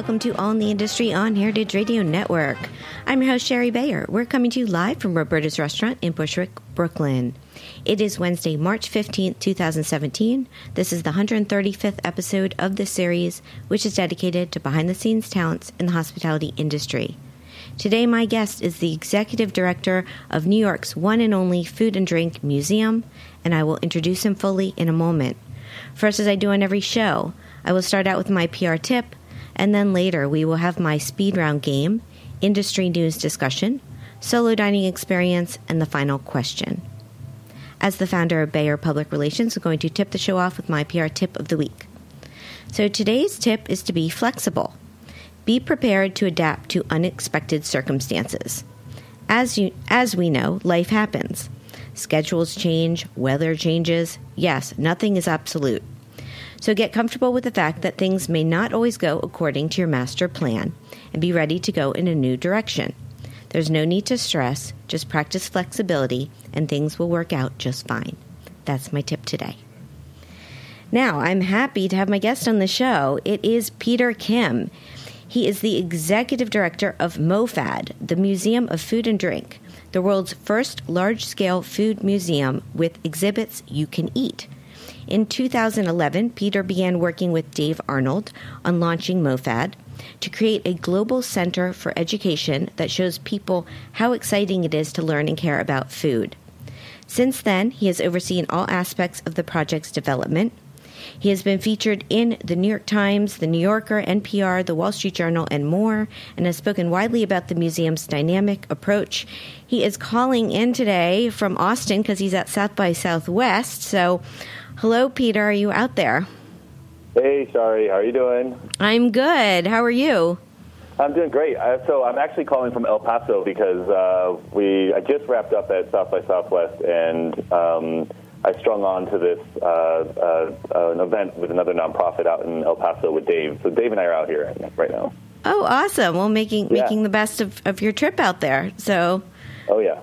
Welcome to All in the Industry on Heritage Radio Network. I'm your host, Shari Bayer. We're coming to you live from Roberta's Restaurant in Bushwick, Brooklyn. It is Wednesday, March 15th, 2017. This is the 135th episode of this series, which is dedicated to behind the scenes talents in the hospitality industry. Today, my guest is the executive director of New York's one and only Food and Drink Museum, and I will introduce him fully in a moment. First, as I do on every show, I will start out with my PR tip, and then later we will have my speed round game, industry news discussion, solo dining experience, and the final question. As the founder of Bayer Public Relations, I'm going to tip the show off with my PR tip of the week. So today's tip is to be flexible. Be prepared to adapt to unexpected circumstances. As you as we know, life happens. Schedules change, weather changes. Yes, nothing is absolute. So get comfortable with the fact that things may not always go according to your master plan and be ready to go in a new direction. There's no need to stress, just practice flexibility and things will work out just fine. That's my tip today. Now, I'm happy to have my guest on the show. It is Peter Kim. He is the executive director of MoFad, the Museum of Food and Drink, the world's first large scale food museum with exhibits you can eat. In 2011, Peter began working with Dave Arnold on launching MoFad to create a global center for education that shows people how exciting it is to learn and care about food. Since then, he has overseen all aspects of the project's development. He has been featured in the New York Times, the New Yorker, NPR, the Wall Street Journal, and more, and has spoken widely about the museum's dynamic approach. He is calling in today from Austin because he's at South by Southwest. So, hello, Peter. Are you out there? Hey, sorry. How are you doing? I'm good. How are you? I'm doing great. Uh, so I'm actually calling from El Paso because uh, we I just wrapped up at South by Southwest, and um, I strung on to this uh, uh, an event with another nonprofit out in El Paso with Dave. So Dave and I are out here right now. Oh, awesome! Well, making Yeah. making the best of, of your trip out there. So, Oh yeah.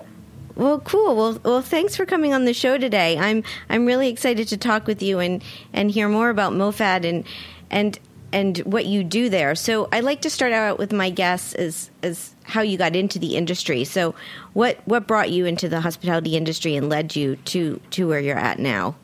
Well, cool. Well, well, thanks for coming on the show today. I'm I'm really excited to talk with you and and hear more about MoFad and and and what you do there. So, I'd like to start out with my guess as as how you got into the industry. So, what what brought you into the hospitality industry and led you to to where you're at now?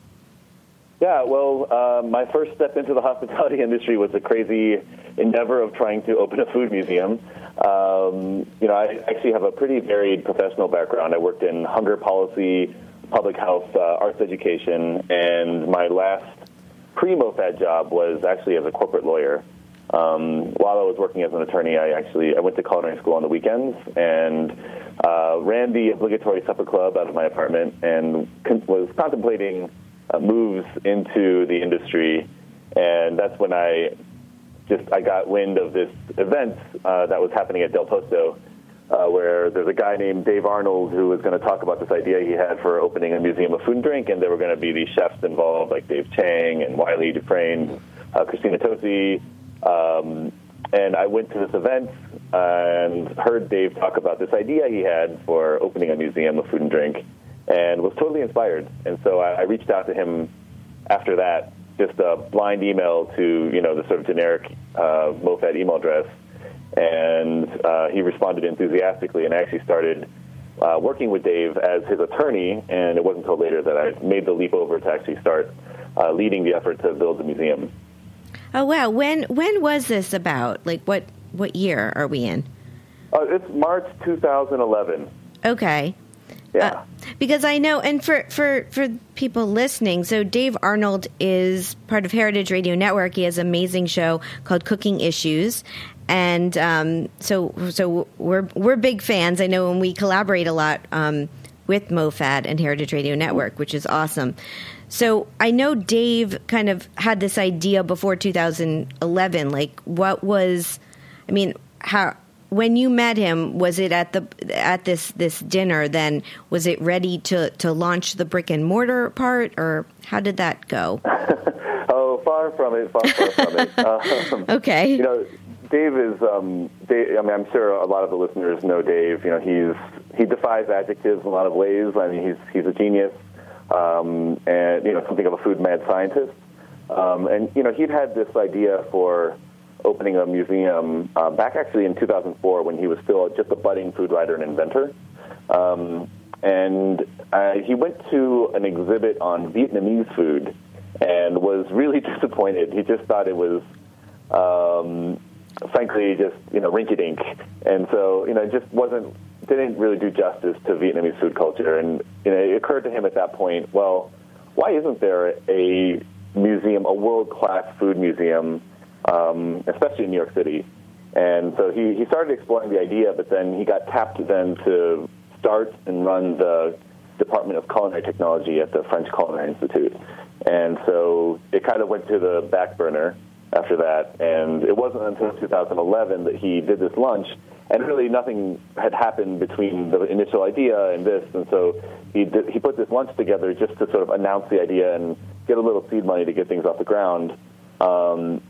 Yeah, well, uh, my first step into the hospitality industry was a crazy endeavor of trying to open a food museum. Um, you know, I actually have a pretty varied professional background. I worked in hunger policy, public health, uh, arts education, and my last pre-MOFAD job was actually as a corporate lawyer. Um, while I was working as an attorney, I actually I went to culinary school on the weekends and uh, ran the obligatory supper club out of my apartment and con- was contemplating uh, moves into the industry. And that's when I just I got wind of this event uh, that was happening at Del Posto, uh, where there's a guy named Dave Arnold who was going to talk about this idea he had for opening a museum of food and drink, and there were going to be these chefs involved, like Dave Chang and Wylie Dufresne, uh, Christina Tosi. Um, and I went to this event and heard Dave talk about this idea he had for opening a museum of food and drink, and was totally inspired. And so I, I reached out to him after that just a blind email to you know the sort of generic uh, email address, and uh, he responded enthusiastically, and actually started uh, working with Dave as his attorney. And it wasn't until later that I made the leap over to actually start uh, leading the effort to build the museum. Oh wow! When when was this about? Like what what year are we in? Uh, it's March 2011. Okay. Yeah. Uh, because I know, and for, for, for people listening, so Dave Arnold is part of Heritage Radio Network. He has an amazing show called Cooking Issues, and um, so so we're we're big fans. I know and we collaborate a lot um, with MoFad and Heritage Radio Network, which is awesome. So I know Dave kind of had this idea before 2011. Like, what was? I mean, how when you met him, was it at the at this this dinner? Then was it ready to to launch the brick and mortar part, or how did that go? oh, far from it. Far, far from it. Um, okay. You know, Dave is. Um, Dave, I mean, I'm sure a lot of the listeners know Dave. You know, he's he defies adjectives in a lot of ways. I mean, he's he's a genius, um, and you know, something of a food mad scientist. Um, and you know, he'd had this idea for opening a museum uh, back actually in 2004 when he was still just a budding food writer and inventor. Um, and uh, he went to an exhibit on Vietnamese food and was really disappointed. He just thought it was, um, frankly, just you know rinky-dink, and so you know just wasn't didn't really do justice to Vietnamese food culture. And you know it occurred to him at that point, well, why isn't there a museum, a world-class food museum? Um, especially in New York City. And so he, he started exploring the idea, but then he got tapped then to start and run the Department of Culinary Technology at the French Culinary Institute. And so it kind of went to the back burner after that. And it wasn't until 2011 that he did this lunch. And really, nothing had happened between the initial idea and this. And so he, did, he put this lunch together just to sort of announce the idea and get a little seed money to get things off the ground. Um,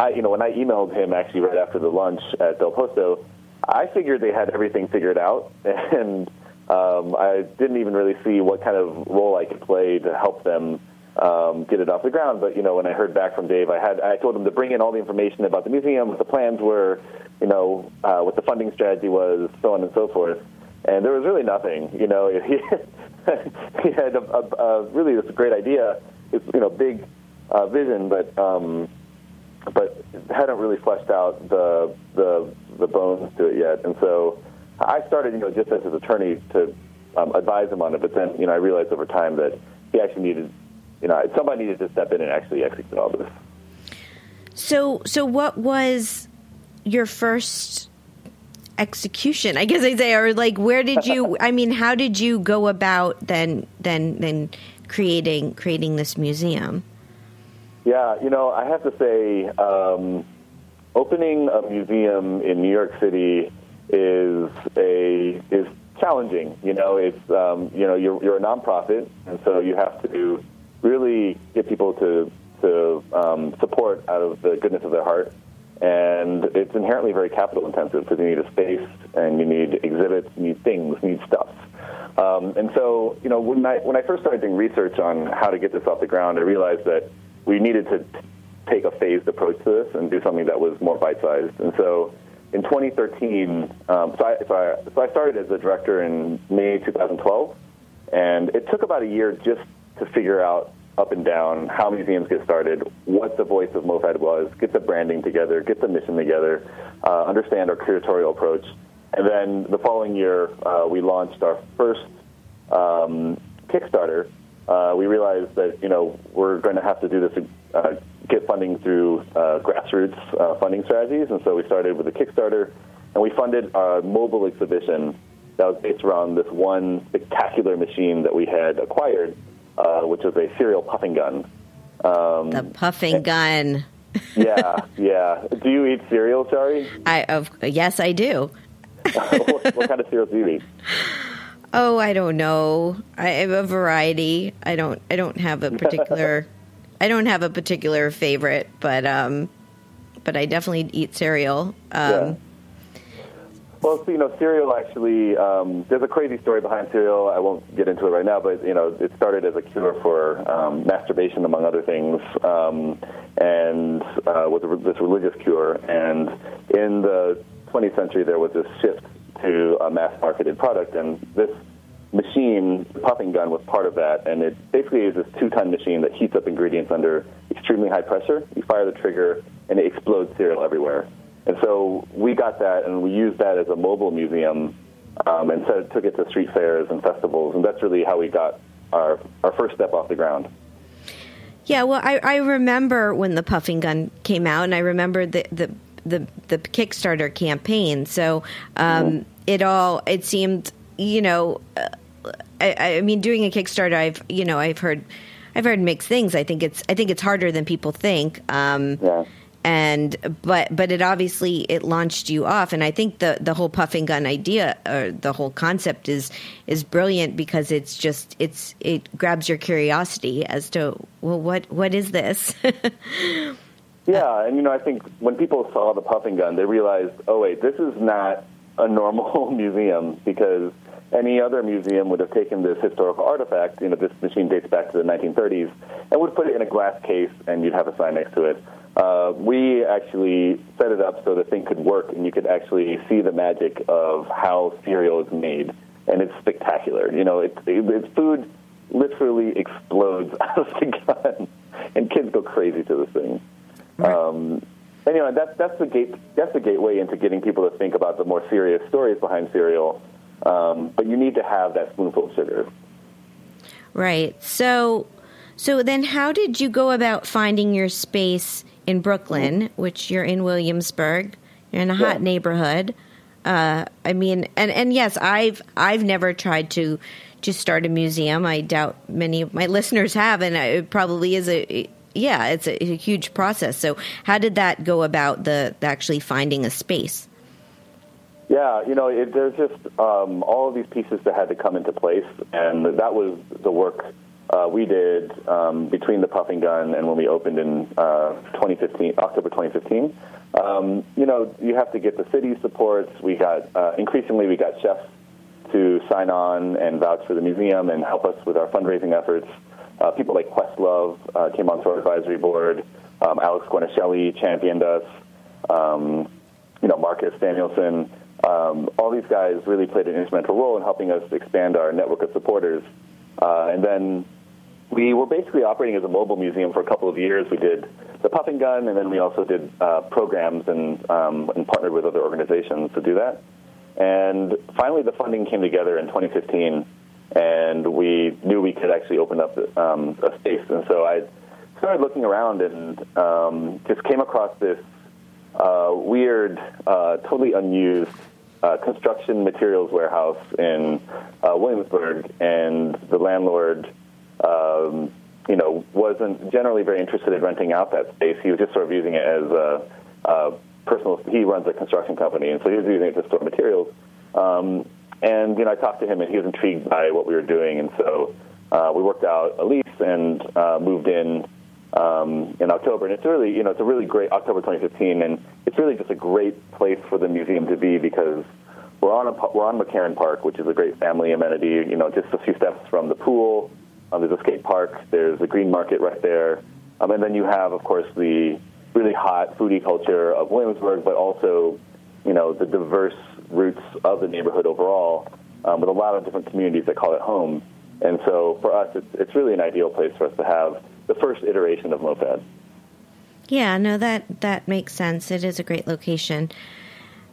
I, you know, when I emailed him actually right after the lunch at Del Posto, I figured they had everything figured out, and um, I didn't even really see what kind of role I could play to help them um, get it off the ground. But you know, when I heard back from Dave, I had I told him to bring in all the information about the museum, what the plans were, you know, uh, what the funding strategy was, so on and so forth. And there was really nothing. You know, he he had a, a, a really this great idea, it's you know, big uh, vision, but um, but hadn't really fleshed out the the the bones to it yet. And so I started, you know, just as his attorney to um, advise him on it. But then, you know, I realized over time that he actually needed, you know, somebody needed to step in and actually execute all this. So, so what was your first execution? I guess I'd say, or like, where did you? I mean, how did you go about then, then, then creating creating this museum? Yeah, you know, I have to say, um, opening a museum in New York City is a is challenging. You know, it's um, you know you're you're a nonprofit, and so you have to really get people to to um, support out of the goodness of their heart. And it's inherently very capital intensive because you need a space and you need exhibits, you need things, you need stuff. Um, and so, you know, when I when I first started doing research on how to get this off the ground, I realized that we needed to take a phased approach to this and do something that was more bite-sized. And so in 2013, um, so, I, so, I, so I started as a director in May 2012, and it took about a year just to figure out up and down, how museums get started, what the voice of MoFad was, get the branding together, get the mission together, uh, understand our curatorial approach. And then the following year, uh, we launched our first um, Kickstarter. Uh, we realized that you know we're going to have to do this, uh, get funding through uh, grassroots uh, funding strategies, and so we started with a Kickstarter, and we funded a mobile exhibition that was based around this one spectacular machine that we had acquired, uh, which was a cereal puffing gun. Um, the puffing gun. yeah, yeah. Do you eat cereal, Shari? I of yes, I do. what, what, kind of cereal do you eat? Oh, I don't know. I have a variety. I don't. I don't have a particular. I don't have a particular favorite, but um, but I definitely eat cereal. Um, yeah. Well, so, you know, cereal actually. Um, there's a crazy story behind cereal. I won't get into it right now, but you know, it started as a cure for um, masturbation, among other things, um, and uh, was this religious cure. And in the 20th century, there was this shift to a mass-marketed product, and this machine, puffing gun, was part of that. And it basically is this two-ton machine that heats up ingredients under extremely high pressure. You fire the trigger, and it explodes cereal everywhere. And so we got that, and we used that as a mobile museum, um, and so took it to street fairs and festivals, and that's really how we got our our first step off the ground. Yeah, well, I, I remember when the puffing gun came out, and I remember the the the, the Kickstarter campaign. So um, it all it seemed, you know, uh, I, I mean, doing a Kickstarter, I've you know, I've heard. I've heard mixed things. I think it's I think it's harder than people think. Um, yeah and but but it obviously it launched you off and i think the the whole puffing gun idea or the whole concept is is brilliant because it's just it's it grabs your curiosity as to well what what is this yeah and you know i think when people saw the puffing gun they realized oh wait this is not a normal museum because any other museum would have taken this historical artifact, you know, this machine dates back to the 1930s, and would put it in a glass case, and you'd have a sign next to it. Uh, we actually set it up so the thing could work and you could actually see the magic of how cereal is made. And it's spectacular. You know, it, it, its food literally explodes out of the gun, and kids go crazy to this thing. Right. Um, anyway, that's that's the gate. That's the gateway into getting people to think about the more serious stories behind cereal. Um, but you need to have that spoonful of sugar. Right. So, so then, how did you go about finding your space in Brooklyn, which you're in Williamsburg. You're in a hot yeah. neighborhood. Uh, I mean, and and yes, I've I've never tried to to start a museum. I doubt many of my listeners have, and it probably is a yeah, it's a, a huge process. So, how did that go about the, actually finding a space? Yeah, you know, it, there's just um, all of these pieces that had to come into place, and that was the work uh, we did um, between the puffing gun and when we opened in uh, 2015, October 2015. Um, you know, you have to get the city supports. We got uh, increasingly we got chefs to sign on and vouch for the museum and help us with our fundraising efforts. Uh, people like Questlove uh, came onto our advisory board. Um, Alex Guarnaschelli championed us. Um, you know, Marcus Samuelsson. Um, all these guys really played an instrumental role in helping us expand our network of supporters. Uh, and then we were basically operating as a mobile museum for a couple of years. We did the puffing gun, and then we also did uh, programs and, um, and partnered with other organizations to do that. And finally, the funding came together in 2015, and we knew we could actually open up um, a space. And so I started looking around and um, just came across this uh, weird, uh, totally unused uh, construction materials warehouse in uh, Williamsburg, and the landlord um, you know, wasn't generally very interested in renting out that space. He was just sort of using it as a, a personal. He runs a construction company, and so he was using it to store materials. Um, and you know, I talked to him, and he was intrigued by what we were doing, and so uh, we worked out a lease and uh, moved in um, in October. And it's really, you know, it's a really great October 2015, and it's really just a great place for the museum to be because we're on a, we're on McCarren Park, which is a great family amenity. You know, just a few steps from the pool um, there's a skate park. There's a green market right there. Um, and then you have, of course, the really hot foodie culture of Williamsburg, but also, you know, the diverse roots of the neighborhood overall, um, with a lot of different communities that call it home. And so for us, it's, it's really an ideal place for us to have the first iteration of MoFad. Yeah, no, that that makes sense. It is a great location,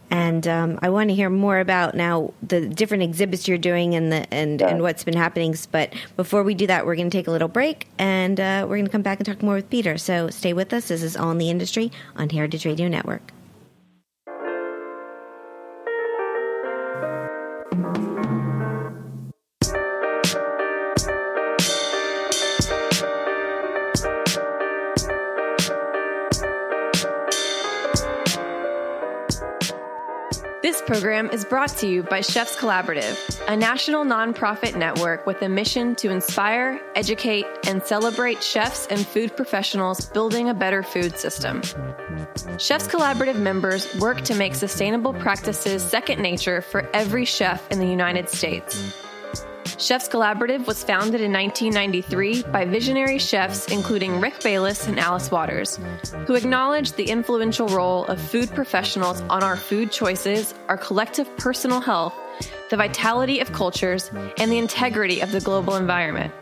and um, I want to hear more about now the different exhibits you're doing and the and, Yeah. and what's been happening. But before we do that, we're going to take a little break, and uh, we're going to come back and talk more with Peter. So stay with us. This is All in the Industry on Heritage Radio Network. This program is brought to you by Chefs Collaborative, a national nonprofit network with a mission to inspire, educate, and celebrate chefs and food professionals building a better food system. Chefs Collaborative members work to make sustainable practices second nature for every chef in the United States. Chefs Collaborative was founded in 1993 by visionary chefs including Rick Bayless and Alice Waters, who acknowledged the influential role of food professionals on our food choices, our collective personal health, the vitality of cultures, and the integrity of the global environment.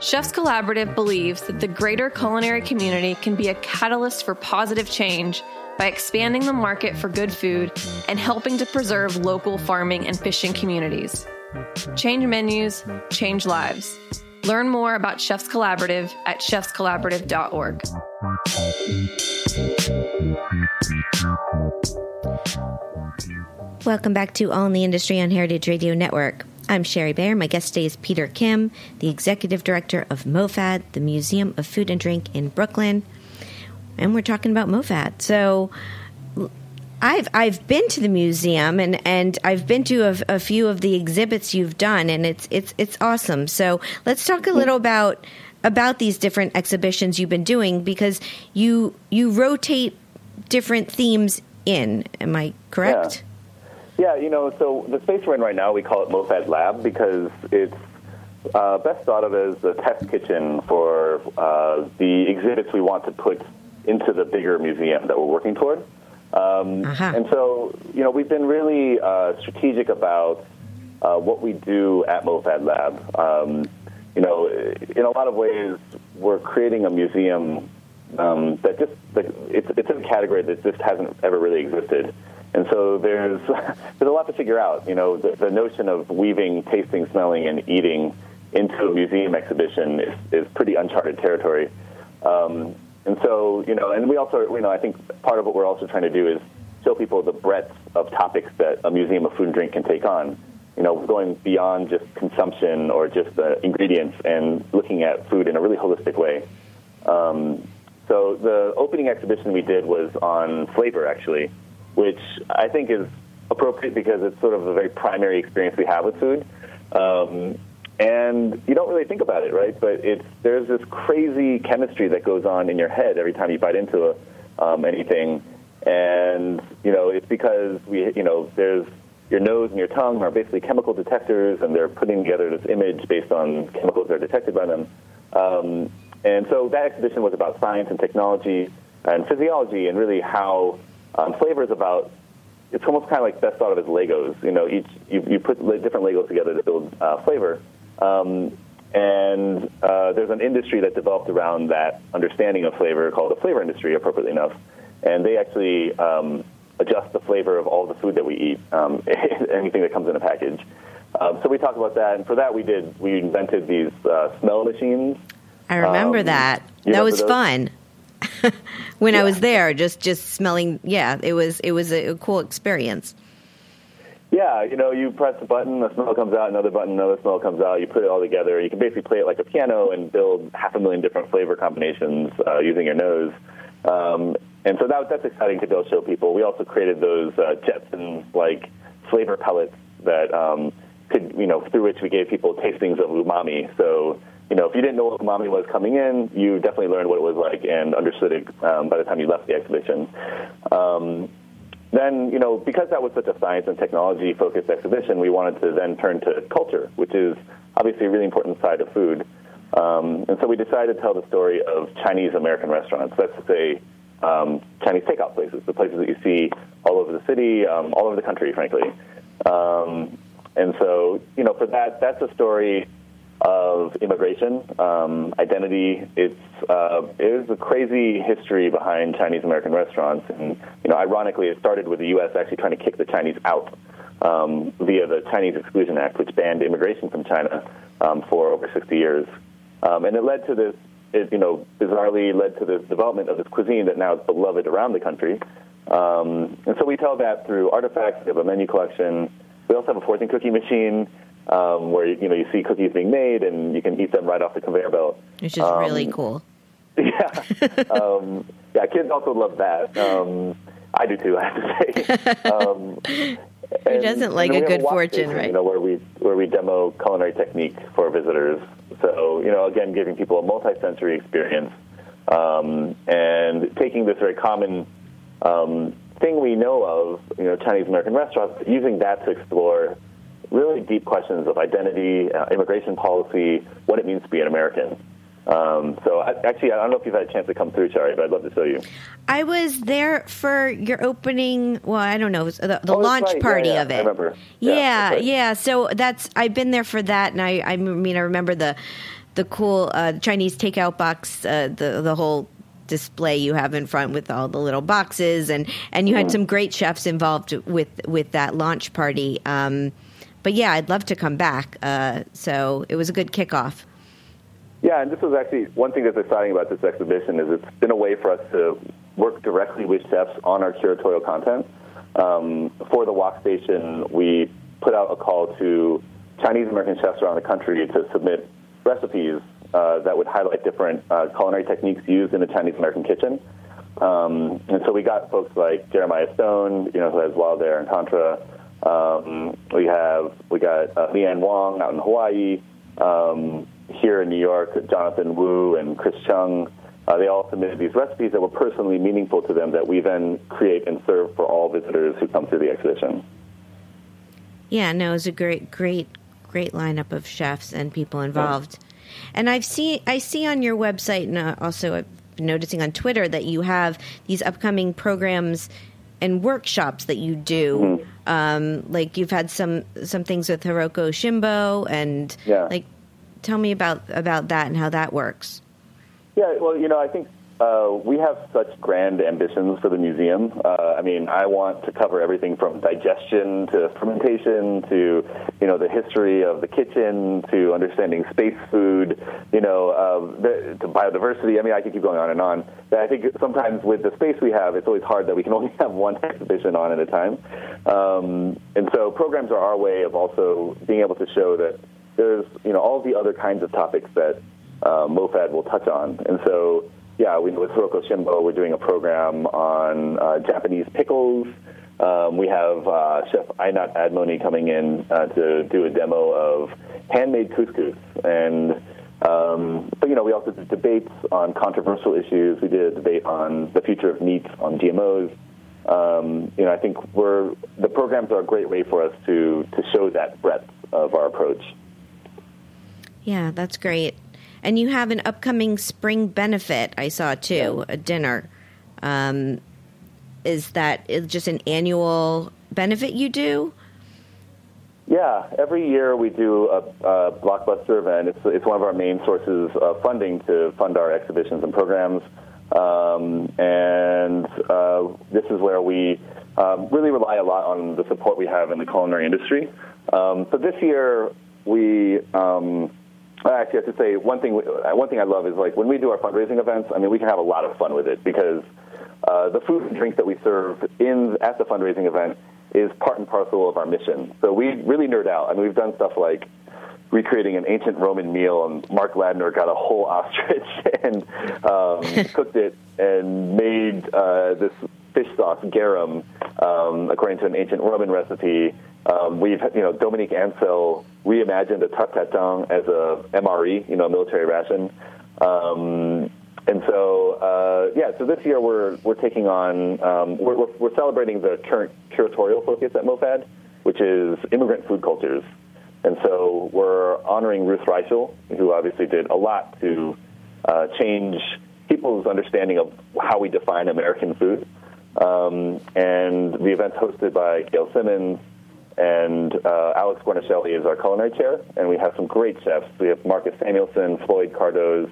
Chefs Collaborative believes that the greater culinary community can be a catalyst for positive change by expanding the market for good food and helping to preserve local farming and fishing communities. Change menus, change lives. Learn more about Chefs Collaborative at chefscollaborative.org. Welcome back to All in the Industry on Heritage Radio Network. I'm Shari Bayer. My guest today is Peter Kim, the executive director of MoFad, the Museum of Food and Drink in Brooklyn. And we're talking about MoFad. So I've I've been to the museum and, and I've been to a, a few of the exhibits you've done and it's it's it's awesome. So let's talk a little about about these different exhibitions you've been doing because you you rotate different themes in. Am I correct? Yeah, you know, so the space we're in right now, we call it MoFad Lab because it's uh, best thought of as a test kitchen for uh, the exhibits we want to put into the bigger museum that we're working toward. Um, Uh-huh. And so, you know, we've been really uh, strategic about uh, what we do at MoFad Lab. Um, you know, in a lot of ways, we're creating a museum um, that just like, it's it's in a category that just hasn't ever really existed. And so there's there's a lot to figure out. You know, the, the notion of weaving, tasting, smelling, and eating into a museum exhibition is, is pretty uncharted territory. Um, and so, you know, and we also, you know, I think part of what we're also trying to do is show people the breadth of topics that a museum of food and drink can take on. You know, going beyond just consumption or just the ingredients and looking at food in a really holistic way. Um, so the opening exhibition we did was on flavor, actually, which I think is appropriate because it's sort of a very primary experience we have with food. Um, and you don't really think about it, right? But it's there's this crazy chemistry that goes on in your head every time you bite into a, um, anything, and you know it's because we, you know, there's your nose and your tongue are basically chemical detectors, and they're putting together this image based on chemicals that are detected by them. Um, and so that exhibition was about science and technology and physiology, and really how um, flavor is about it's almost kind of like best thought of as Legos. You know, each you, you put different Legos together to build uh, flavor. Um, and uh, there's an industry that developed around that understanding of flavor called the flavor industry, appropriately enough. And they actually um, adjust the flavor of all the food that we eat, um, anything that comes in a package. Um, so we talked about that, and for that we did we invented these uh, smell machines. I remember Um, that. That was those? fun. when I was there, just just smelling. Yeah, it was it was a cool experience. Yeah, you know, you press a button, a smell comes out, another button, another smell comes out. You put it all together. You can basically play it like a piano and build half a million different flavor combinations uh, using your nose. Um, and so that, that's exciting to to show people. We also created those uh, Jetson-like flavor pellets that um, could, you know, through which we gave people tastings of umami. So, you know, if you didn't know what umami was coming in, you definitely learned what it was like and understood it um, by the time you left the exhibition. Um, then, you know, because that was such a science and technology focused exhibition, we wanted to then turn to culture, which is obviously a really important side of food. Um, and so we decided to tell the story of Chinese American restaurants. That's to say, um, Chinese takeout places, the places that you see all over the city, um, all over the country, frankly. Um, and so, you know, for that, that's a story of immigration, um, identity. It's uh, it is a crazy history behind Chinese American restaurants, and you know, ironically, it started with the U.S. actually trying to kick the Chinese out um, via the Chinese Exclusion Act, which banned immigration from China um, for over 60 years, um, and it led to this. It you know bizarrely led to the development of this cuisine that now is beloved around the country. Um, and so we tell that through artifacts. We have a menu collection. We also have a fortune cookie machine um, where you know you see cookies being made and you can eat them right off the conveyor belt, which is um, really cool. Yeah, um, yeah. Kids also love that. Um, I do too. I have to say. Um, Who doesn't like a good fortune, station, right? You know, where we where we demo culinary technique for visitors. So you know, again, giving people a multi-sensory experience um, and taking this very common um, thing we know of, you know, Chinese American restaurants, using that to explore really deep questions of identity, uh, immigration policy, what it means to be an American. Um, so I, actually, I don't know if you've had a chance to come through, Shari, but I'd love to show you. I was there for your opening. Well, I don't know the, the oh, launch right. party yeah, yeah. of it. I remember. Yeah, yeah, right. yeah. So that's I've been there for that, and I, I mean, I remember the the cool uh, Chinese takeout box, uh, the the whole display you have in front with all the little boxes, and and you had mm. some great chefs involved with with that launch party. Um, but yeah, I'd love to come back. Uh, so it was a good kickoff. Yeah, and this was actually one thing that's exciting about this exhibition is it's been a way for us to work directly with chefs on our curatorial content. Um, for the Wok Station, we put out a call to Chinese American chefs around the country to submit recipes uh, that would highlight different uh, culinary techniques used in the Chinese American kitchen. Um, and so we got folks like Jeremiah Stone, you know, who has Wildair and Contra. Um, we have we got uh, Lee Anne Wong out in Hawaii. Um, here in New York, Jonathan Wu and Chris Chung. Uh, they all submitted these recipes that were personally meaningful to them that we then create and serve for all visitors who come through the exhibition. Yeah, no, it's a great, great, great lineup of chefs and people involved. Yeah. And I've seen, I see on your website, and uh, also I've been noticing on Twitter that you have these upcoming programs and workshops that you do. Mm-hmm. Um, like you've had some some things with Hiroko Shimbo, and yeah. like tell me about about that and how that works. Yeah, well, you know, I think uh, we have such grand ambitions for the museum. Uh, I mean, I want to cover everything from digestion to fermentation to, you know, the history of the kitchen to understanding space food, you know, uh, the, to biodiversity. I mean, I could keep going on and on. But I think sometimes with the space we have, it's always hard that we can only have one exhibition on at a time. Um, and so programs are our way of also being able to show that there's, you know, all the other kinds of topics that uh, MOFAD will touch on. And so yeah, we, with Hiroko Shimbo, we're doing a program on uh, Japanese pickles. Um, we have uh, Chef Einat Admony coming in uh, to do a demo of handmade couscous. And, um, but, you know, we also did debates on controversial issues. We did a debate on the future of meat, on GMOs. Um, you know, I think we're, the programs are a great way for us to, to show that breadth of our approach. Yeah, that's great. And you have an upcoming spring benefit, I saw too, a dinner. Um, is that just an annual benefit you do? Yeah, every year we do a, a, blockbuster event. It's, it's one of our main sources of funding to fund our exhibitions and programs. Um, and uh, this is where we um, really rely a lot on the support we have in the culinary industry. Um, so this year we um, I actually, I have to say one thing. Uh, one thing I love is like when we do our fundraising events. I mean, we can have a lot of fun with it because uh, the food and drink that we serve in at the fundraising event is part and parcel of our mission. So we really nerd out. I mean, we've done stuff like recreating an ancient Roman meal, and Mark Ladner got a whole ostrich and um, cooked it and made uh, this fish sauce garum um, according to an ancient Roman recipe. Um, we've, you know, Dominique Ansel reimagined the tarte tatin as a MRE, you know, military ration. Um, and so, uh, yeah, so this year we're, we're taking on, um, we're, we're, we're, celebrating the current curatorial focus at MOFAD, which is immigrant food cultures. And so we're honoring Ruth Reichl, who obviously did a lot to uh, change people's understanding of how we define American food. Um, and the event's hosted by Gail Simmons, and uh, Alex Guarnaschelli is our culinary chair, and we have some great chefs. We have Marcus Samuelsson, Floyd Cardoz,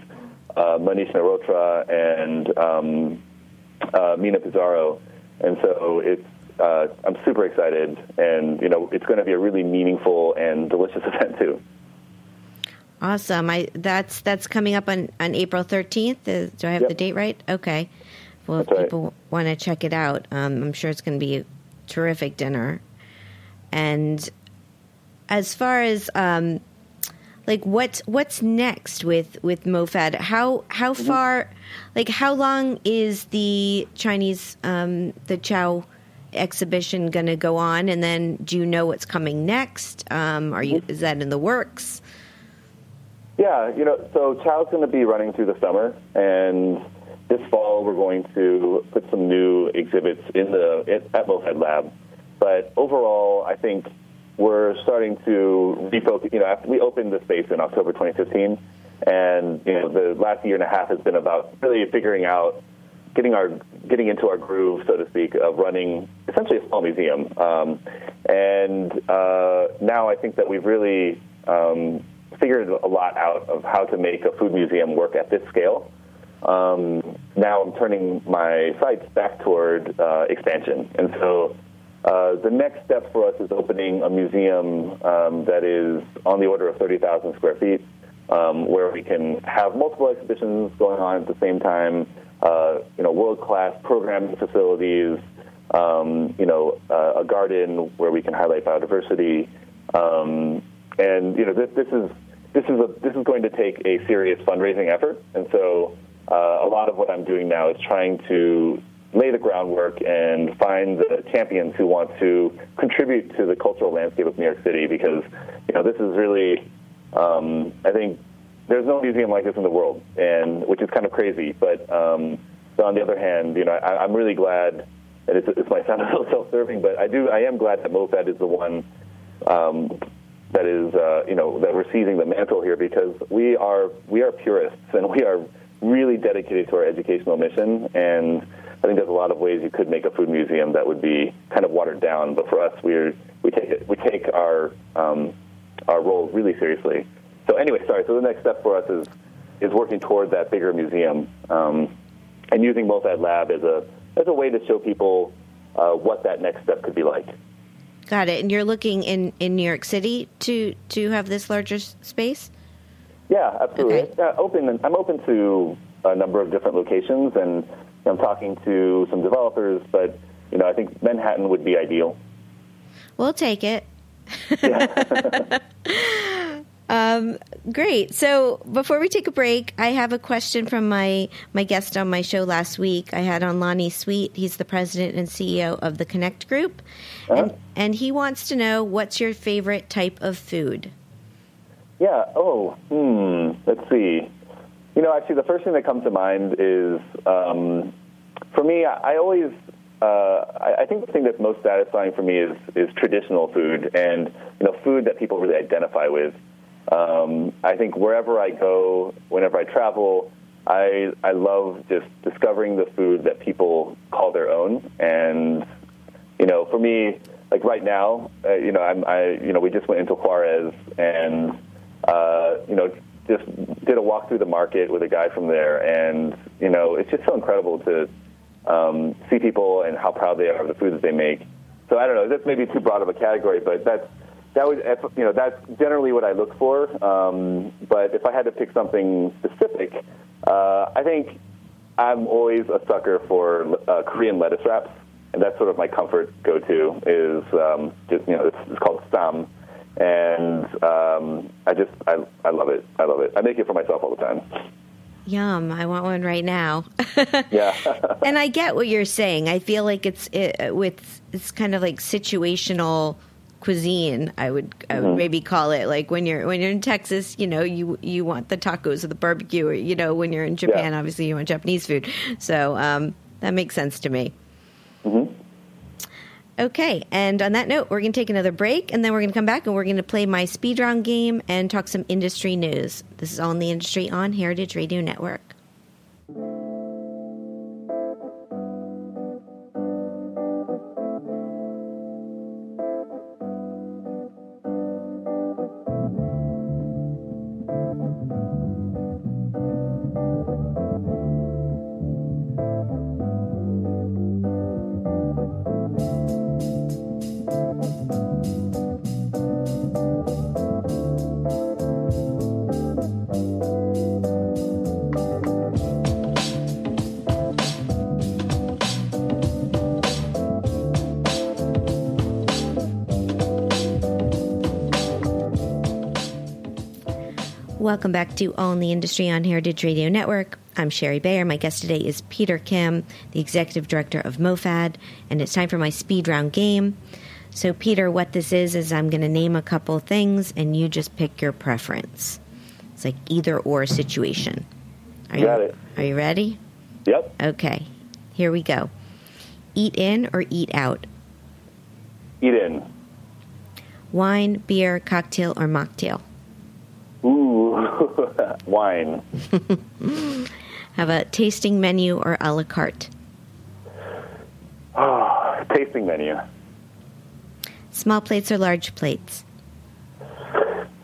uh, Manish Mehrotra, and um, uh, Mina Pizarro. And so it's uh, I'm super excited, and you know it's going to be a really meaningful and delicious event too. Awesome. I that's that's coming up on, on April 13th. Uh, do I have Yep. the date right? Okay. Well, if That's right. people want to check it out, um, I'm sure it's going to be a terrific dinner. And as far as um, like what's what's next with with MoFad? How how Mm-hmm. far, like how long is the Chinese um, the Chow exhibition going to go on? And then do you know what's coming next? Um, are you is that in the works? Yeah, you know, so Chow's going to be running through the summer, and this fall we're going to put some new exhibits in the at MoFad Lab. But overall, I think we're starting to refocus. You know, after we opened the space in October 2015, and you know, the last year and a half has been about really figuring out getting our getting into our groove, so to speak, of running essentially a small museum. Um, and uh, now I think that we've really um, figured a lot out of how to make a food museum work at this scale. Um, now I'm turning my sights back toward uh, expansion, and so. Uh, the next step for us is opening a museum um, that is on the order of 30,000 square feet, um, where we can have multiple exhibitions going on at the same time, uh, you know, world-class programming facilities, um, you know, uh, a garden where we can highlight biodiversity, um, and you know, this, this is this is a this is going to take a serious fundraising effort, and so uh, a lot of what I'm doing now is trying to lay the groundwork and find the champions who want to contribute to the cultural landscape of New York City because you know this is really um, I think there's no museum like this in the world, and which is kind of crazy. But um, on the other hand, you know I, I'm really glad. And it's, it might sound a little self-serving, but I do. I am glad that MoFad is the one um, that is, uh, you know, that we're seizing the mantle here because we are we are purists and we are really dedicated to our educational mission. And I think there's a lot of ways you could make a food museum that would be kind of watered down, but for us, we're we take it, we take our um, our role really seriously. So anyway, sorry. So the next step for us is is working toward that bigger museum um, and using MoFad Lab as a as a way to show people uh, what that next step could be like. Got it. And you're looking in, in New York City to to have this larger space. Yeah, absolutely. Okay. Yeah, open. I'm open to a number of different locations, and I'm talking to some developers. But you know, I think Manhattan would be ideal. We'll take it. um, great. So before we take a break, I have a question from my my guest on my show last week. I had on Lonnie Sweet. He's the president and CEO of the Connect Group, and and he wants to know what's your favorite type of food. Yeah. Oh, hmm. Let's see. You know, actually, the first thing that comes to mind is, um, for me, I, I always, uh, I, I think the thing that's most satisfying for me is is traditional food and you know food that people really identify with. Um, I think wherever I go, whenever I travel, I I love just discovering the food that people call their own, and you know, for me, like right now, uh, you know, I'm, I, you know, we just went into Juarez and, uh, you know, just did a walk through the market with a guy from there, and you know, it's just so incredible to um, see people and how proud they are of the food that they make. So I don't know, that's maybe too broad of a category, but that's that would, you know, that's generally what I look for. Um, but if I had to pick something specific, uh, I think I'm always a sucker for uh, Korean lettuce wraps, and that's sort of my comfort go-to. Is um, just you know it's, it's called ssam, and um, I just I, I love it. I love it. I make it for myself all the time. Yum! I want one right now. Yeah, and I get what you're saying. I feel like it's it, with it's kind of like situational cuisine. I would I would maybe call it like when you're when you're in Texas, you know, you you want the tacos or the barbecue, or you know, when you're in Japan, Yeah. obviously you want Japanese food. So um, that makes sense to me. Okay, and on that note, we're going to take another break, and then we're going to come back and we're going to play my speed round game and talk some industry news. This is all in the industry on Heritage Radio Network. Welcome back to All in the Industry on Heritage Radio Network. I'm Shari Bayer. My guest today is Peter Kim, the executive director of MoFad, and it's time for my speed round game. So, Peter, what this is is I'm going to name a couple things, and you just pick your preference. It's like either or situation. Are Got you, it. Are you ready? Yep. Okay, here we go. Eat in or eat out? Eat in. Wine, beer, cocktail, or mocktail? Ooh, wine. Have a tasting menu or a la carte? Oh, tasting menu. Small plates or large plates?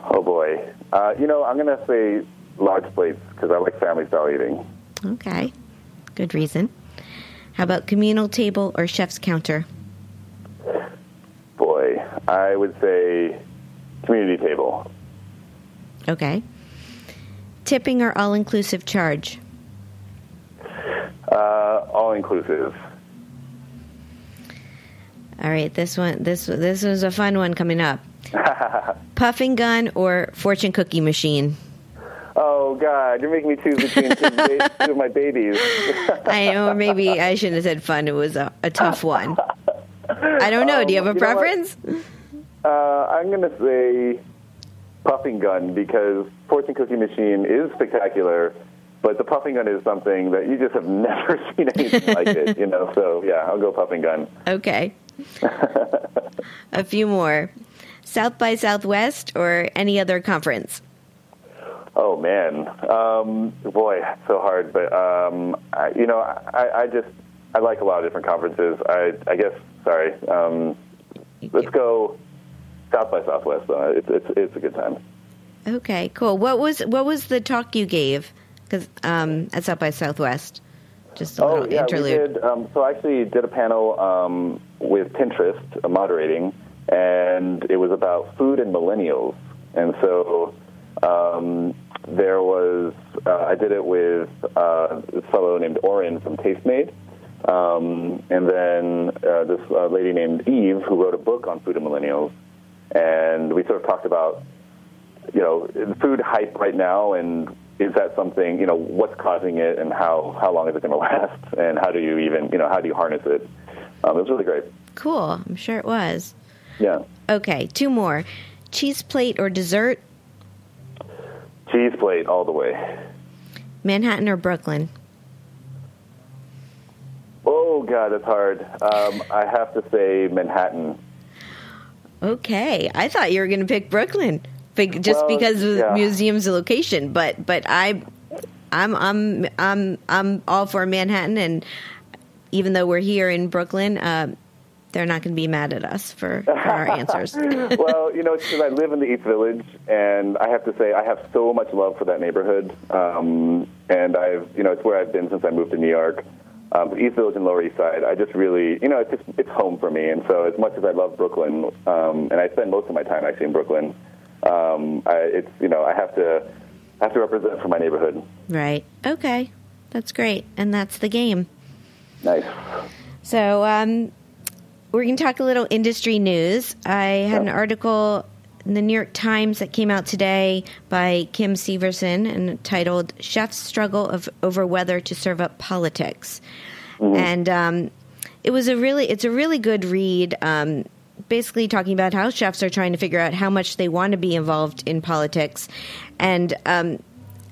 Oh boy. Uh, you know, I'm going to say large plates because I like family style eating. Okay, good reason. How about communal table or chef's counter? Boy, I would say community table. Okay. Tipping or all inclusive charge? Uh, all inclusive. All right, this one this this was a fun one coming up. Puffing gun or fortune cookie machine? Oh God, you're making me choose between two, ba- two of my babies. I know maybe I shouldn't have said fun. It was a, a tough one. I don't know. Do you have a Um, you preference? Uh, I'm going to say puffing gun because fortune cookie machine is spectacular, but the puffing gun is something that you just have never seen anything like it. You know, so yeah, I'll go puffing gun. Okay. a few more. South by Southwest or any other conference? Oh man, um, boy, so hard. But um, I, you know, I, I just I like a lot of different conferences. I, I guess. Sorry. Um, let's go South by Southwest. Though it's it's it's a good time. Okay, cool. What was what was the talk you gave? Because um, at South by Southwest, just a Oh little yeah, interlude. we did. Um, so I actually did a panel um, with Pinterest uh, moderating, and it was about food and millennials. And so um, there was. Uh, I did it with uh, this fellow named Oren from Tastemade. Um, and then uh, this uh, lady named Eve, who wrote a book on food and millennials, and we sort of talked about, you know, the food hype right now, and is that something, you know, what's causing it, and how how long is it going to last, and how do you even, you know, how do you harness it? Um, it was really great. Cool. I'm sure it was. Yeah, Okay, two more. Cheese plate or dessert? cheese plate all the way. Manhattan or Brooklyn? Oh God, that's hard. Um, I have to say Manhattan. Okay, I thought you were going to pick Brooklyn, just Well, because of the yeah. museum's location. But but I, I'm I'm I'm I'm all for Manhattan, and even though we're here in Brooklyn, uh, they're not going to be mad at us for, for our answers. well, you know, because I live in the East Village, and I have to say I have so much love for that neighborhood. Um, and I've, you know, it's where I've been since I moved to New York. Um, East Village and Lower East Side, I just really, you know, it's just it's home for me. And so, as much as I love Brooklyn, um, and I spend most of my time actually in Brooklyn, um, I, it's, you know, I have to I have to represent for my neighborhood. right? Okay, that's great, and that's the game. Nice. So um, we're going to talk a little industry news. I had an article in the New York Times that came out today by Kim Severson and titled "Chefs Struggle of Over Whether to Serve Up Politics," and um, it was a really it's a really good read. Um, basically talking about how chefs are trying to figure out how much they want to be involved in politics and um,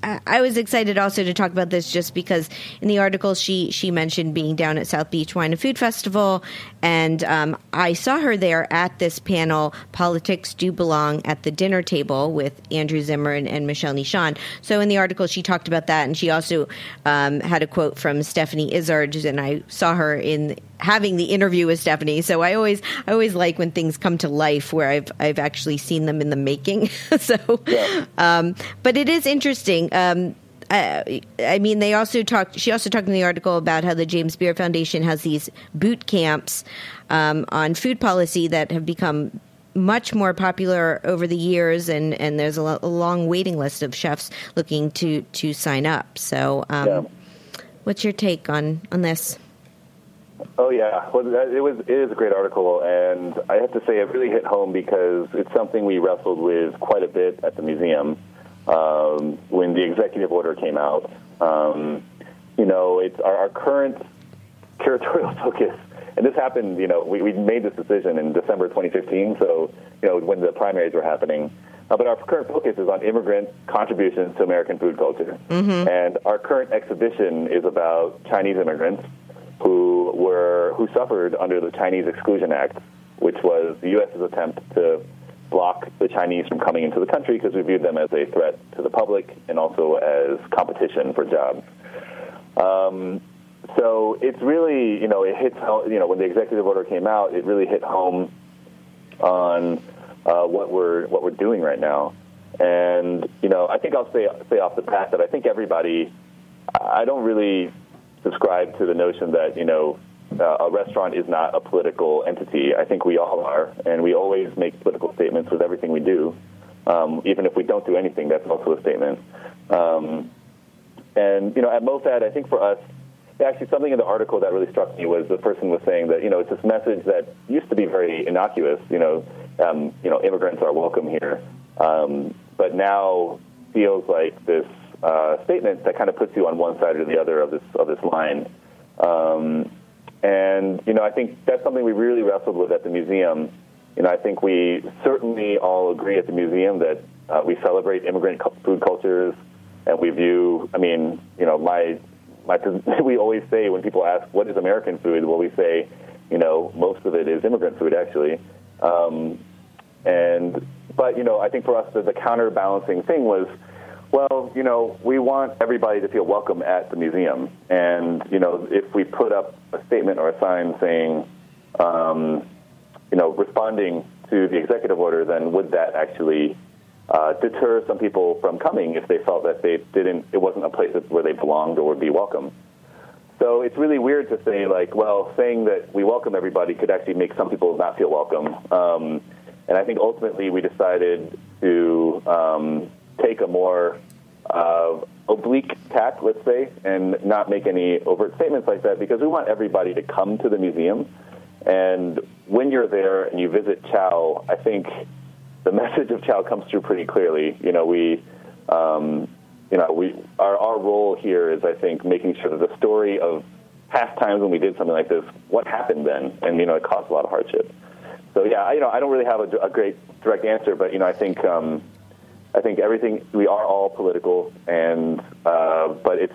I was excited also to talk about this just because in the article she she mentioned being down at South Beach Wine and Food Festival, and um, I saw her there at this panel. Politics do belong at the dinner table with Andrew Zimmern and, and Michel Nischan. So in the article she talked about that, and she also um, had a quote from Stephanie Izard, and I saw her in having the interview with Stephanie. So I always I always like when things come to life where I've I've actually seen them in the making. so, um, but it is interesting. Um, I, I mean, they also talked. She also talked in the article about how the James Beard Foundation has these boot camps um, on food policy that have become much more popular over the years, and, and there's a, lo- a long waiting list of chefs looking to to sign up. So, um, Yeah. what's your take on on this? Oh yeah, well it was it is a great article, and I have to say it really hit home because it's something we wrestled with quite a bit at the museum. um, when the executive order came out. Um, you know, it's our, our current curatorial focus and this happened, you know, we, we made this decision in December 2015, so, you know, when the primaries were happening. Uh, but our current focus is on immigrant contributions to American food culture. Mm-hmm. And our current exhibition is about Chinese immigrants who were who suffered under the Chinese Exclusion Act, which was the U.S.'s attempt to block the Chinese from coming into the country because we viewed them as a threat to the public and also as competition for jobs. Um, so it's really, you know, it hits, you know, when the executive order came out, it really hit home on uh, what we're what we're doing right now. And you know, I think I'll say say off the bat that I think everybody, I don't really subscribe to the notion that you know uh, a restaurant is not a political entity. I think we all are, and we always make political statements with everything we do. Um, even if we don't do anything, that's also a statement. Um, and you know, at MoFad, I think for us, actually something in the article that really struck me was the person was saying that you know it's this message that used to be very innocuous. You know, um, you know, immigrants are welcome here, um, but now feels like this uh, statement that kind of puts you on one side or the other of this of this line. Um, and you know, I think that's something we really wrestled with at the museum. You know, I think we certainly all agree at the museum that uh, we celebrate immigrant food cultures, and we view. I mean, you know, my my we always say when people ask what is American food, well, we say, you know, most of it is immigrant food actually. Um, and but you know, I think for us the, the counterbalancing thing was, well, you know, we want everybody to feel welcome at the museum, and you know, if we put up a statement or a sign saying, um, you know, responding to the executive order, then would that actually uh, deter some people from coming if they felt that they didn't, it wasn't a place where they belonged or would be welcome. So it's really weird to say, like, well, saying that we welcome everybody could actually make some people not feel welcome. Um, and I think ultimately we decided to um, take a more uh, oblique tack, let's say, and not make any overt statements like that because we want everybody to come to the museum. And when you're there and you visit Chow, I think the message of Chow comes through pretty clearly. You know, we, um, you know, we our our role here is, I think, making sure that the story of past times when we did something like this, what happened then, and you know, it caused a lot of hardship. So yeah, I, you know, I don't really have a, a great direct answer, but you know, I think um, I think everything we are all political, and uh, but it's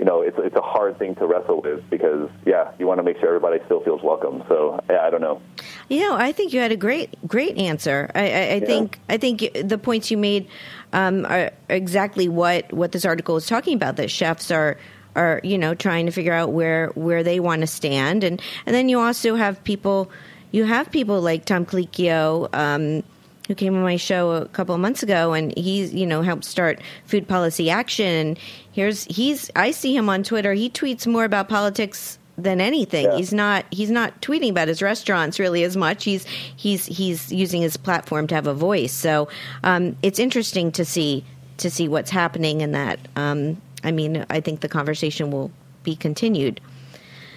you know, it's it's a hard thing to wrestle with because yeah, you want to make sure everybody still feels welcome. So yeah, I don't know. You know, I think you had a great great answer. I, I, I yeah. think I think the points you made um, are exactly what what this article is talking about. That chefs are are you know trying to figure out where where they want to stand, and and then you also have people. You have people like Tom Colicchio, um, who came on my show a couple of months ago, and he's you know helped start Food Policy Action. And here's he's I see him on Twitter. He tweets more about politics than anything. Yeah. He's not he's not tweeting about his restaurants really as much. He's he's he's using his platform to have a voice. So um, it's interesting to see to see what's happening in that. Um, I mean, I think the conversation will be continued.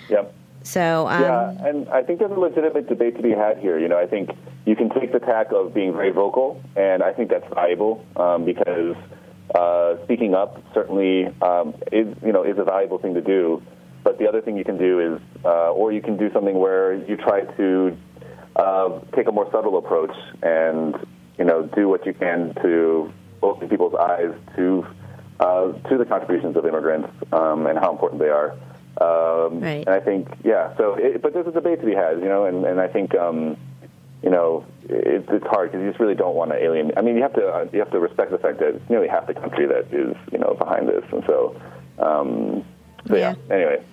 Yep. So um, yeah, and I think there's a legitimate debate to be had here. You know, I think you can take the tack of being very vocal, and I think that's valuable um, because uh, speaking up certainly um, is you know is a valuable thing to do. But the other thing you can do is, uh, or you can do something where you try to uh, take a more subtle approach and you know do what you can to open people's eyes to uh, to the contributions of immigrants um, and how important they are. Um, right. And I think, yeah. So, it, but there's a debate to be had, you know, and, and I think, um, you know, it, it's hard because you just really don't want to alienate. I mean, you have to uh, you have to respect the fact that it's nearly half the country that is, you know, behind this, and so, um, so yeah. yeah. Anyway,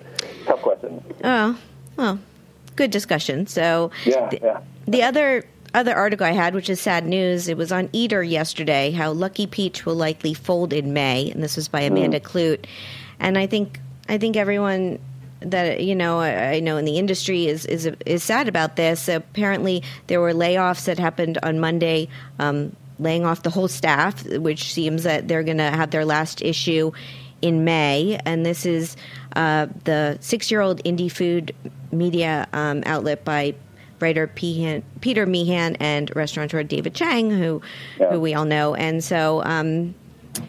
tough question. Oh, well, good discussion. So, yeah, the, yeah. the other other article I had, which is sad news, it was on Eater yesterday. How Lucky Peach will likely fold in May, and this was by Amanda mm. Kludt. And I think I think everyone that you know I, know in the industry is is is sad about this. Apparently, there were layoffs that happened on Monday. Um, laying off the whole staff, which seems that they're going to have their last issue in May. And this is uh, the six year old indie food media um, outlet by writer Peter Meehan and restaurateur David Chang, who, yeah. who we all know. And so um,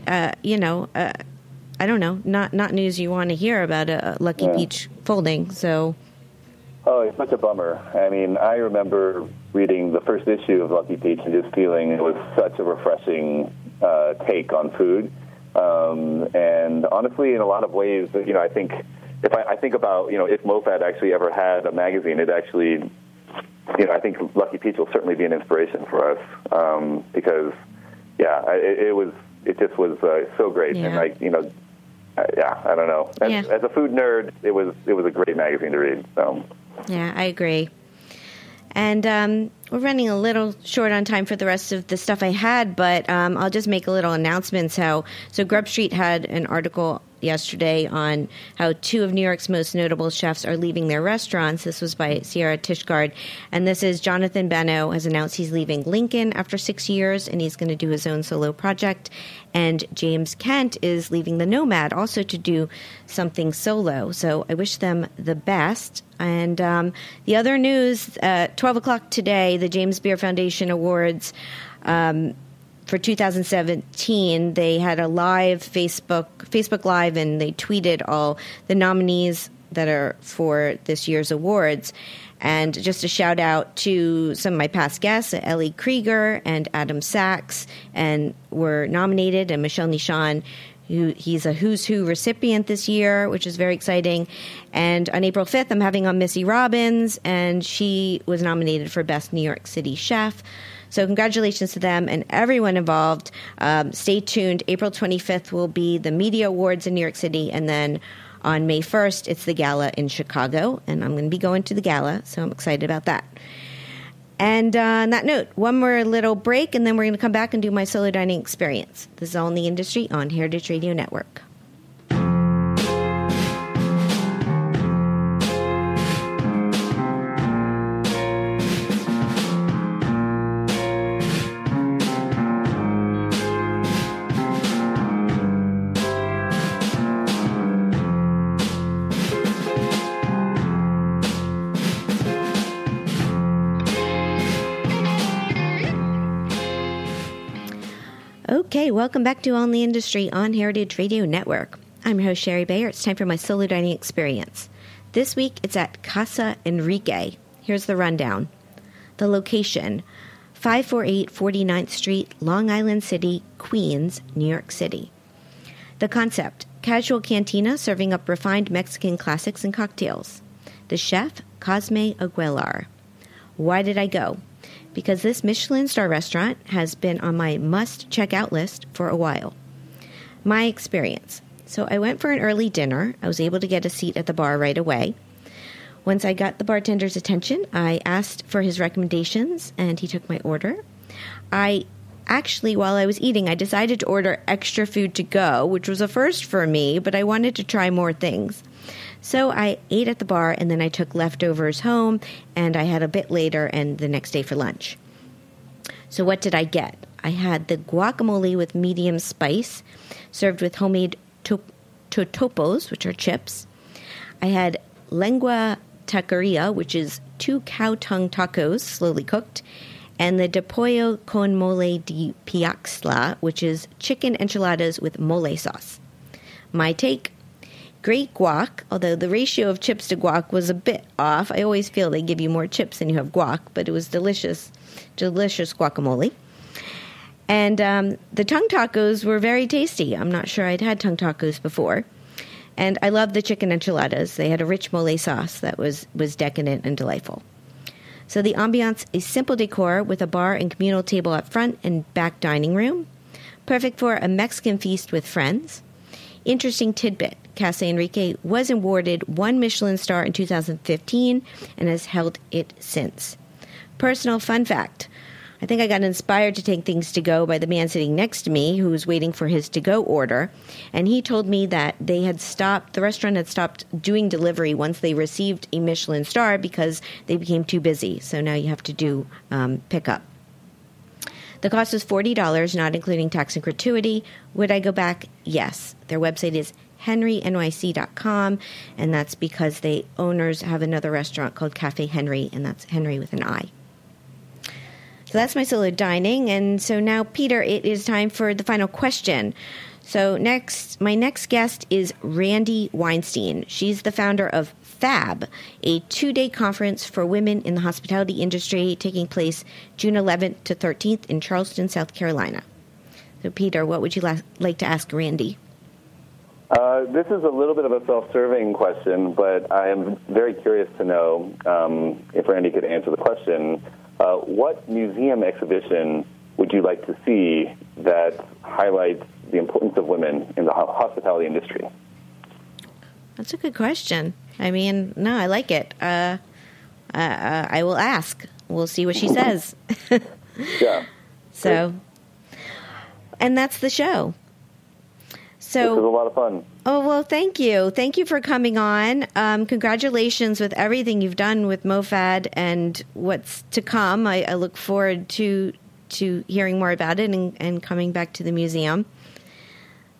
uh, you know, uh, I don't know, not not news you want to hear about a Lucky Yeah. Peach folding. So Oh, it's such a bummer. I mean, I remember reading the first issue of Lucky Peach and just feeling it was such a refreshing uh, take on food. Um, and honestly, in a lot of ways, you know, I think if I, I think about, you know, if MoFad actually ever had a magazine, it actually, you know, I think Lucky Peach will certainly be an inspiration for us um, because, yeah, it, it was, it just was uh, so great, and like, you know, uh, yeah, I don't know. As, Yeah. as a food nerd, it was it was a great magazine to read. So. Yeah, I agree. And um, we're running a little short on time for the rest of the stuff I had, but um, I'll just make a little announcements. How so? Grub Street had an article yesterday on how two of New York's most notable chefs are leaving their restaurants. This was by Sierra Tishgart, and this is Jonathan Benno has announced he's leaving Lincoln after six years, and he's going to do his own solo project. And James Kent is leaving the Nomad also to do something solo. So I wish them the best. And um, the other news, uh, 12 o'clock today, the James Beard Foundation Awards um, for 2017. They had a live Facebook Facebook Live, and they tweeted all the nominees that are for this year's awards. And just a shout out to some of my past guests, Ellie Krieger and Adam Sachs, and were nominated, and Michel Nischan who he's a Who's Who recipient this year, which is very exciting. And on April 5th, I'm having on Missy Robbins, and she was nominated for Best New York City Chef. So, congratulations to them and everyone involved. Um, stay tuned. April 25th will be the Media Awards in New York City, and then on May 1st, it's the gala in Chicago, and I'm going to be going to the gala, so I'm excited about that. And uh, on that note, one more little break, and then we're going to come back and do my solo dining experience. This is all in the industry on Heritage Radio Network. Okay, welcome back to On the Industry on Heritage Radio Network. I'm your host, Shari Bayer. It's time for my solo dining experience. This week, it's at Casa Enrique. Here's the rundown. The location 548 49th Street, Long Island City, Queens, New York City. The concept casual cantina serving up refined Mexican classics and cocktails. The chef, Cosme Aguilar. Why did I go? Because this Michelin star restaurant has been on my must check out list for a while. My experience. So I went for an early dinner. I was able to get a seat at the bar right away. Once I got the bartender's attention, I asked for his recommendations and he took my order. I actually, while I was eating, I decided to order extra food to go, which was a first for me, but I wanted to try more things. So I ate at the bar and then I took leftovers home and I had a bit later and the next day for lunch. So what did I get? I had the guacamole with medium spice, served with homemade to- totopos, which are chips. I had lengua taqueria, which is two cow tongue tacos, slowly cooked, and the de pollo con mole de piaxla, which is chicken enchiladas with mole sauce. My take great guac, although the ratio of chips to guac was a bit off. I always feel they give you more chips than you have guac, but it was delicious, delicious guacamole. And um, the tongue tacos were very tasty. I'm not sure I'd had tongue tacos before. And I love the chicken enchiladas. They had a rich mole sauce that was, was decadent and delightful. So the ambiance is simple decor with a bar and communal table up front and back dining room. Perfect for a Mexican feast with friends. Interesting tidbit Casa Enrique was awarded one Michelin star in 2015 and has held it since. Personal fun fact I think I got inspired to take things to go by the man sitting next to me who was waiting for his to go order. And he told me that they had stopped, the restaurant had stopped doing delivery once they received a Michelin star because they became too busy. So now you have to do um, pickup. The cost was $40, not including tax and gratuity. Would I go back? Yes. Their website is henrinyc.com, and that's because they owners have another restaurant called Cafe Henri, and that's Henri with an I. So that's my solo dining. And so now, Peter, it is time for the final question. So next, my next guest is Randi Weinstein. She's the founder of FAB, a two-day conference for women in the hospitality industry taking place June 11th to 13th in Charleston, South Carolina. So, Peter, what would you la- like to ask Randi? Uh, this is a little bit of a self-serving question, but I am very curious to know um, if Randi could answer the question. Uh, what museum exhibition would you like to see that highlights the importance of women in the hospitality industry? That's a good question. I mean, no, I like it. Uh, uh, uh I will ask. We'll see what she says. yeah. So, and that's the show. So this was a lot of fun. Oh well, thank you, thank you for coming on. Um, congratulations with everything you've done with MoFad and what's to come. I, I look forward to to hearing more about it and, and coming back to the museum.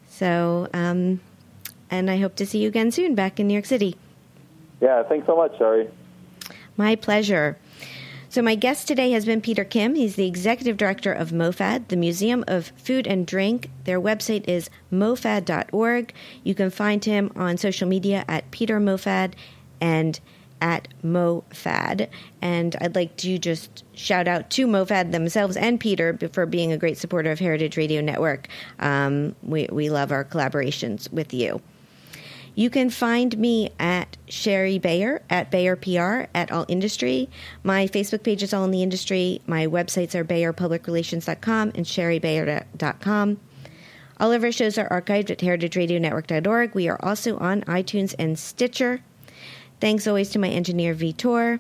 So, um, and I hope to see you again soon back in New York City. Yeah, thanks so much, Shari. My pleasure. So, my guest today has been Peter Kim. He's the executive director of MoFad, the Museum of Food and Drink. Their website is mofad.org. You can find him on social media at Peter MoFad and at MoFad. And I'd like to just shout out to MoFad themselves and Peter for being a great supporter of Heritage Radio Network. Um, we, we love our collaborations with you. You can find me at Shari Bayer, at Bayer PR, at All Industry. My Facebook page is All in the Industry. My websites are BayerPublicRelations.com and ShariBayer.com. All of our shows are archived at heritageradionetwork.org. We are also on iTunes and Stitcher. Thanks always to my engineer, Vitor.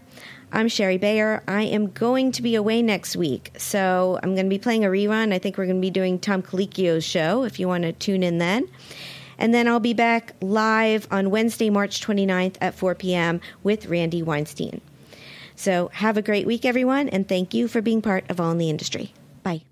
I'm Shari Bayer. I am going to be away next week, so I'm going to be playing a rerun. I think we're going to be doing Tom Colicchio's show if you want to tune in then. And then I'll be back live on Wednesday, March 29th at 4 p.m. with Randi Weinstein. So have a great week, everyone, and thank you for being part of All in the Industry. Bye.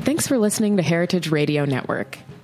Thanks for listening to Heritage Radio Network